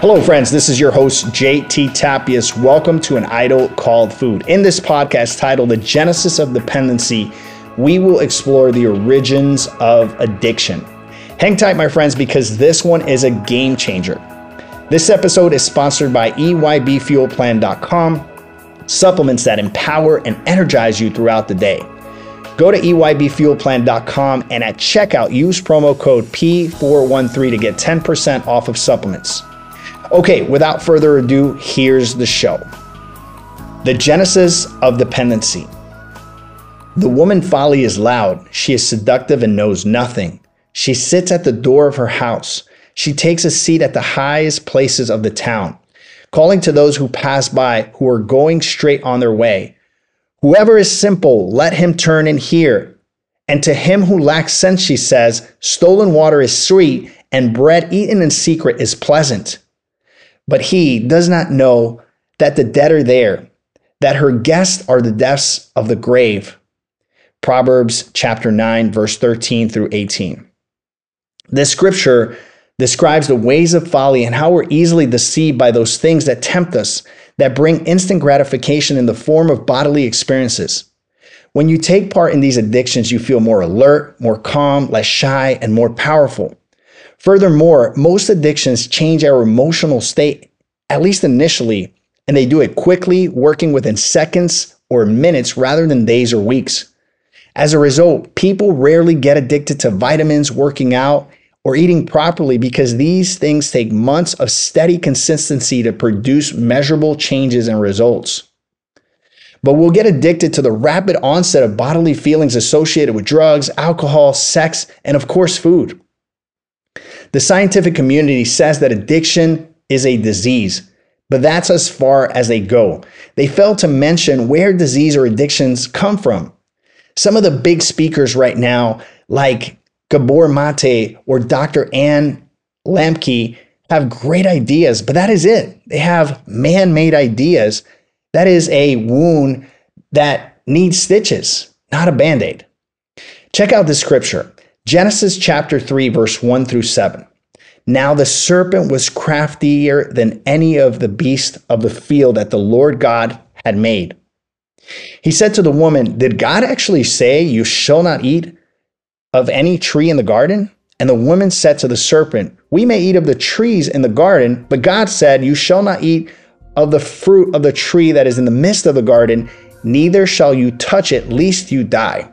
Hello, friends. This is your host, JT Tapias. Welcome to an idol called food. In this podcast titled The Genesis of Dependency, we will explore the origins of addiction. Hang tight, my friends, because this one is a game changer. This episode is sponsored by EYBFuelPlan.com, supplements that empower and energize you throughout the day. Go to EYBFuelPlan.com and at checkout, use promo code P413 to get 10% off of supplements. Okay, without further ado, here's the show. The genesis of dependency. The woman folly is loud. She is seductive and knows nothing. She sits at the door of her house. She takes a seat at the highest places of the town, calling to those who pass by who are going straight on their way. Whoever is simple, let him turn and hear. And to him who lacks sense, she says, stolen water is sweet, and bread eaten in secret is pleasant. But he does not know that the dead are there, that her guests are the deaths of the grave. Proverbs chapter 9, verse 13 through 18. This scripture describes the ways of folly and how we're easily deceived by those things that tempt us, that bring instant gratification in the form of bodily experiences. When you take part in these addictions, you feel more alert, more calm, less shy, and more powerful. Furthermore, most addictions change our emotional state, at least initially, and they do it quickly, working within seconds or minutes rather than days or weeks. As a result, people rarely get addicted to vitamins, working out, or eating properly because these things take months of steady consistency to produce measurable changes and results. But we'll get addicted to the rapid onset of bodily feelings associated with drugs, alcohol, sex, and of course, food. The scientific community says that addiction is a disease, but that's as far as they go. They fail to mention where disease or addictions come from. Some of the big speakers right now, like Gabor Mate or Dr. Ann Lembke, have great ideas, but that is it. They have man made ideas. That is a wound that needs stitches, not a band aid. Check out this scripture Genesis chapter 3, verse 1 through 7. Now the serpent was craftier than any of the beasts of the field that the Lord God had made. He said to the woman, Did God actually say, You shall not eat of any tree in the garden? And the woman said to the serpent, We may eat of the trees in the garden, but God said, You shall not eat of the fruit of the tree that is in the midst of the garden, neither shall you touch it, lest you die.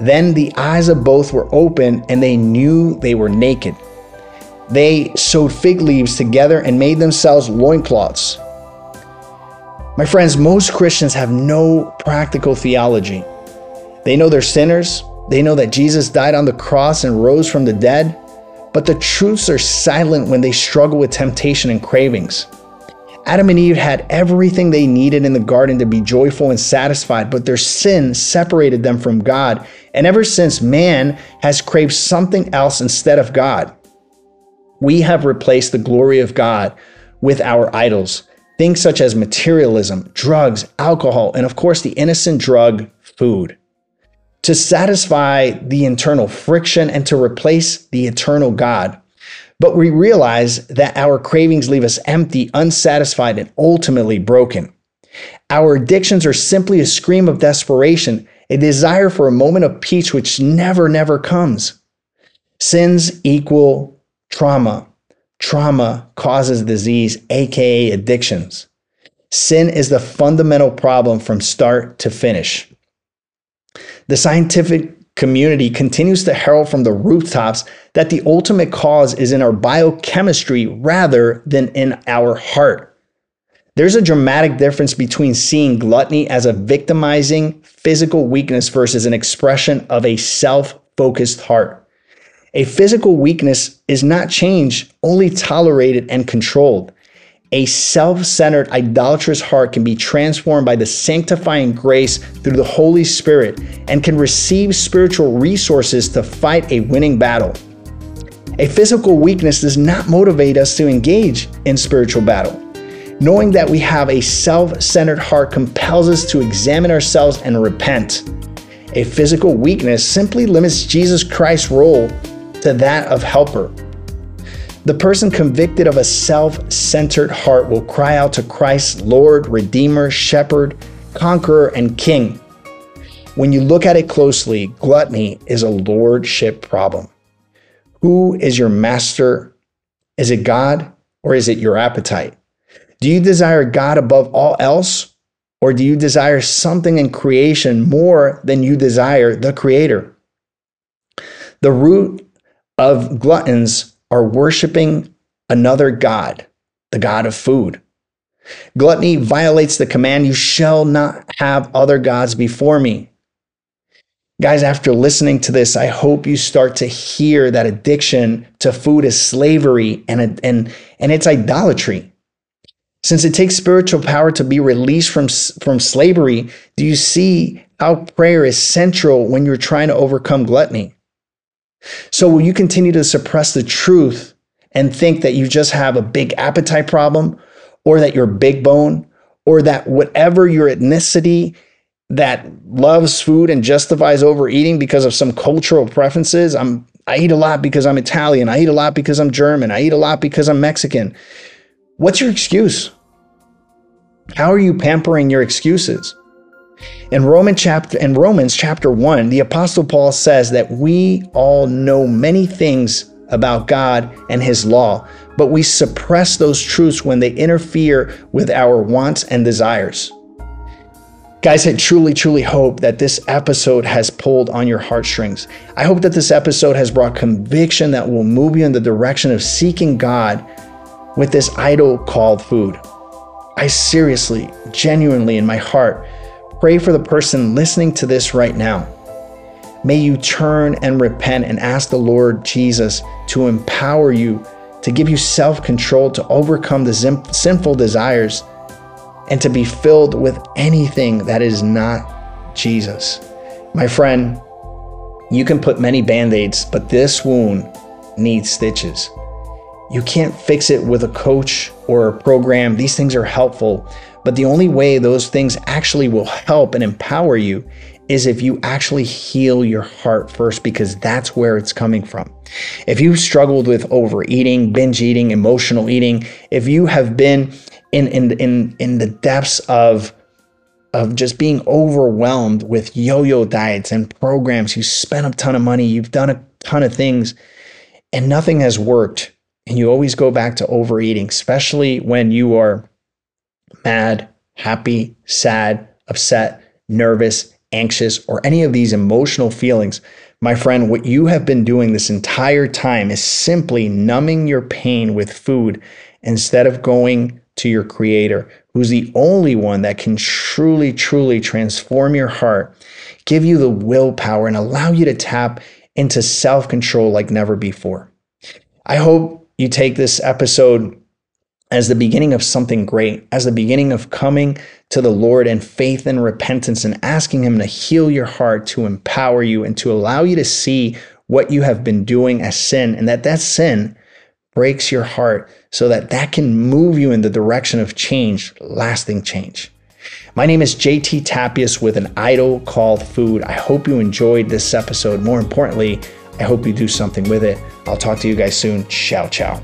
Then the eyes of both were open, and they knew they were naked. They sewed fig leaves together and made themselves loincloths. My friends, most Christians have no practical theology. They know they're sinners, they know that Jesus died on the cross and rose from the dead, but the truths are silent when they struggle with temptation and cravings. Adam and Eve had everything they needed in the garden to be joyful and satisfied, but their sin separated them from God. And ever since, man has craved something else instead of God. We have replaced the glory of God with our idols. Things such as materialism, drugs, alcohol, and of course, the innocent drug, food to satisfy the internal friction and to replace the eternal God. But we realize that our cravings leave us empty, unsatisfied, and ultimately broken. Our addictions are simply a scream of desperation, a desire for a moment of peace which never, never comes. Sins equal trauma. Trauma causes disease, aka addictions. Sin is the fundamental problem from start to finish. The scientific community continues to herald from the rooftops that the ultimate cause is in our biochemistry rather than in our heart. There's a dramatic difference between seeing gluttony as a victimizing physical weakness versus an expression of a self focused heart. A physical weakness is not changed, only tolerated and controlled. A self centered, idolatrous heart can be transformed by the sanctifying grace through the Holy Spirit and can receive spiritual resources to fight a winning battle. A physical weakness does not motivate us to engage in spiritual battle. Knowing that we have a self centered heart compels us to examine ourselves and repent. A physical weakness simply limits Jesus Christ's role to that of helper. The person convicted of a self centered heart will cry out to Christ, Lord, Redeemer, Shepherd, Conqueror, and King. When you look at it closely, gluttony is a lordship problem. Who is your master? Is it God or is it your appetite? Do you desire God above all else? Or do you desire something in creation more than you desire the Creator? The root of gluttons are worshiping another God, the God of food. Gluttony violates the command, You shall not have other gods before me. Guys, after listening to this, I hope you start to hear that addiction to food is slavery and, and, and it's idolatry. Since it takes spiritual power to be released from, from slavery, do you see how prayer is central when you're trying to overcome gluttony? So will you continue to suppress the truth and think that you just have a big appetite problem or that you're big bone or that whatever your ethnicity that loves food and justifies overeating because of some cultural preferences. I'm I eat a lot because I'm Italian. I eat a lot because I'm German. I eat a lot because I'm Mexican. What's your excuse? How are you pampering your excuses? In Roman chapter in Romans chapter 1, the apostle Paul says that we all know many things about God and his law, but we suppress those truths when they interfere with our wants and desires. Guys, I truly, truly hope that this episode has pulled on your heartstrings. I hope that this episode has brought conviction that will move you in the direction of seeking God with this idol called food. I seriously, genuinely, in my heart, Pray for the person listening to this right now. May you turn and repent and ask the Lord Jesus to empower you, to give you self control, to overcome the sinful desires, and to be filled with anything that is not Jesus. My friend, you can put many band aids, but this wound needs stitches. You can't fix it with a coach or a program. These things are helpful, but the only way those things actually will help and empower you is if you actually heal your heart first, because that's where it's coming from. If you've struggled with overeating, binge eating, emotional eating, if you have been in, in, in, in the depths of of just being overwhelmed with yo-yo diets and programs. You spent a ton of money, you've done a ton of things, and nothing has worked. And you always go back to overeating, especially when you are mad, happy, sad, upset, nervous, anxious, or any of these emotional feelings, my friend, what you have been doing this entire time is simply numbing your pain with food instead of going to your creator, who's the only one that can truly, truly transform your heart, give you the willpower, and allow you to tap into self control like never before. I hope you take this episode as the beginning of something great, as the beginning of coming to the Lord in faith and repentance and asking Him to heal your heart, to empower you, and to allow you to see what you have been doing as sin, and that that sin breaks your heart so that that can move you in the direction of change, lasting change. My name is JT Tapias with an idol called food. I hope you enjoyed this episode. More importantly, I hope you do something with it. I'll talk to you guys soon. Ciao, ciao.